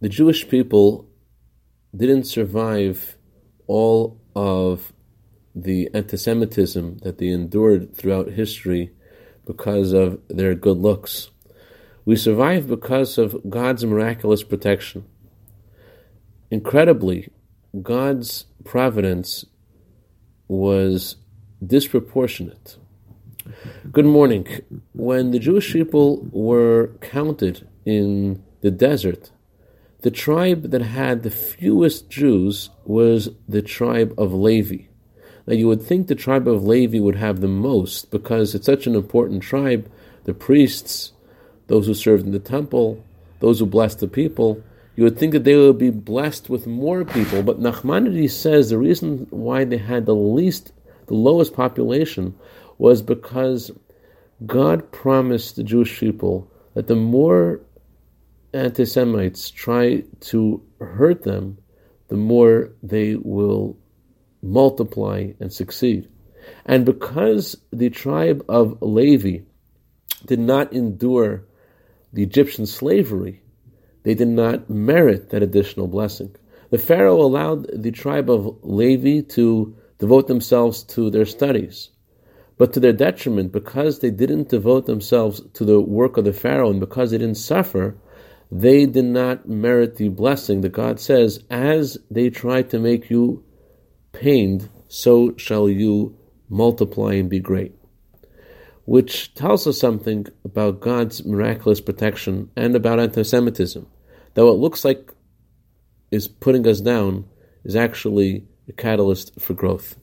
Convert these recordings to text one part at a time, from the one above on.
the Jewish people didn't survive all of the anti-Semitism that they endured throughout history because of their good looks. We survive because of God's miraculous protection. Incredibly, God's providence was disproportionate. Good morning. When the Jewish people were counted in the desert, the tribe that had the fewest Jews was the tribe of Levi. Now, you would think the tribe of Levi would have the most because it's such an important tribe. The priests, those who served in the temple, those who blessed the people, you would think that they would be blessed with more people. But Nachmanides says the reason why they had the least, the lowest population was because God promised the Jewish people that the more anti Semites try to hurt them, the more they will multiply and succeed. And because the tribe of Levi did not endure the Egyptian slavery, they did not merit that additional blessing. The Pharaoh allowed the tribe of Levi to devote themselves to their studies. But to their detriment, because they didn't devote themselves to the work of the Pharaoh and because they didn't suffer, they did not merit the blessing that God says, as they tried to make you pained, so shall you multiply and be great. Which tells us something about God's miraculous protection and about anti Semitism. That what looks like is putting us down is actually a catalyst for growth.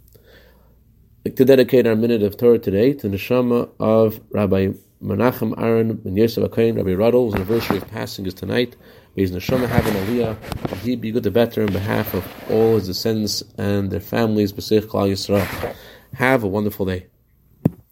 I'd like to dedicate our minute of Torah today to the neshama of Rabbi Menachem Aaron Ben Yosef Akain, Rabbi Ruddle, anniversary of passing is tonight. May his neshama have an aliyah, and he be good to better on behalf of all his descendants and their families. B'seich Klal Yisrael. Have a wonderful day.